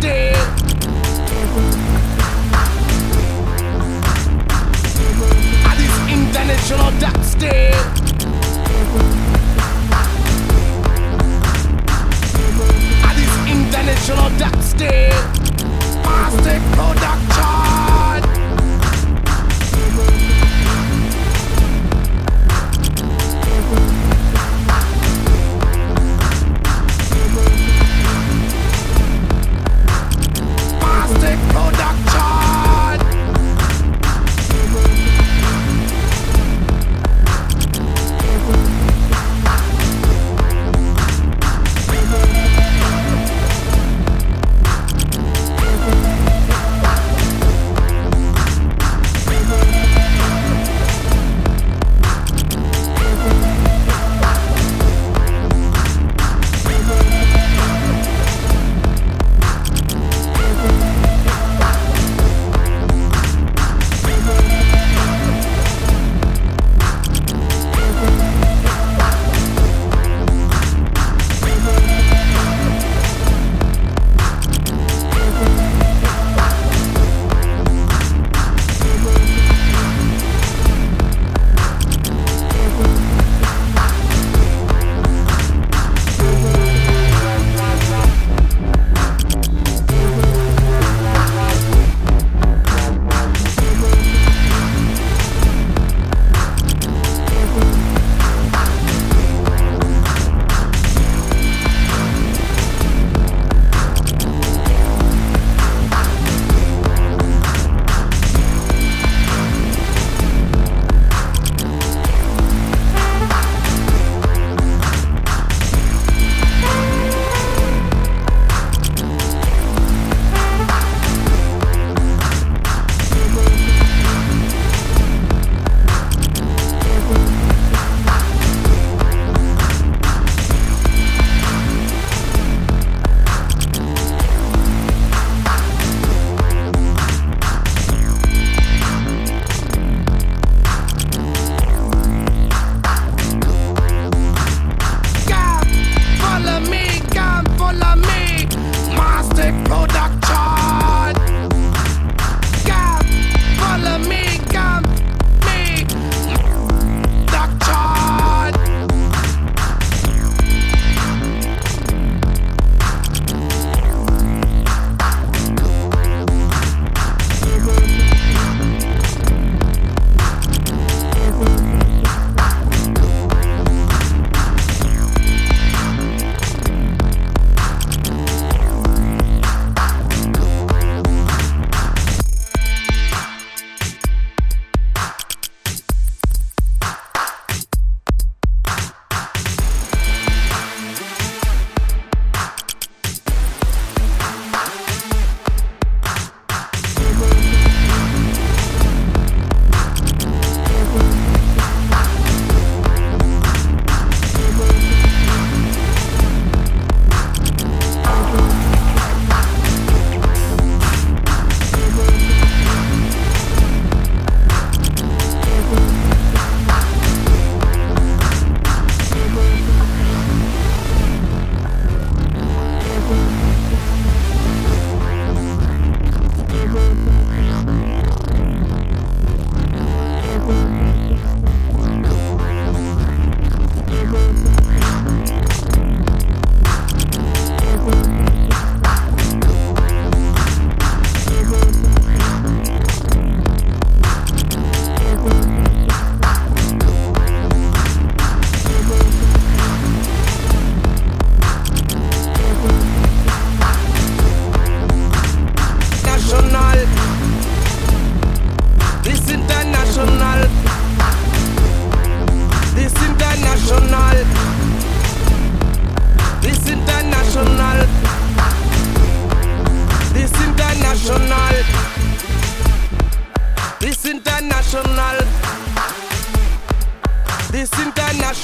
Damn.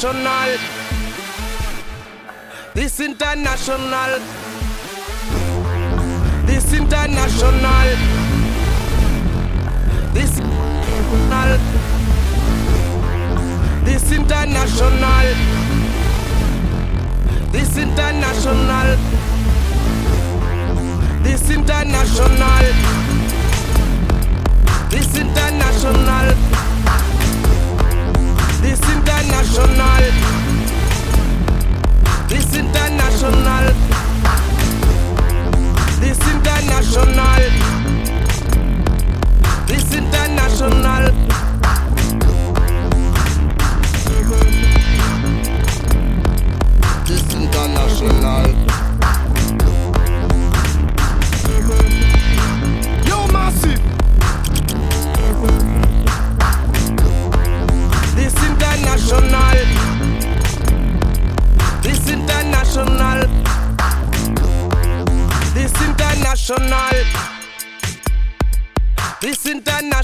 international. This international. This international. This international. This international.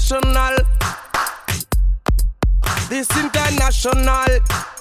International. This international.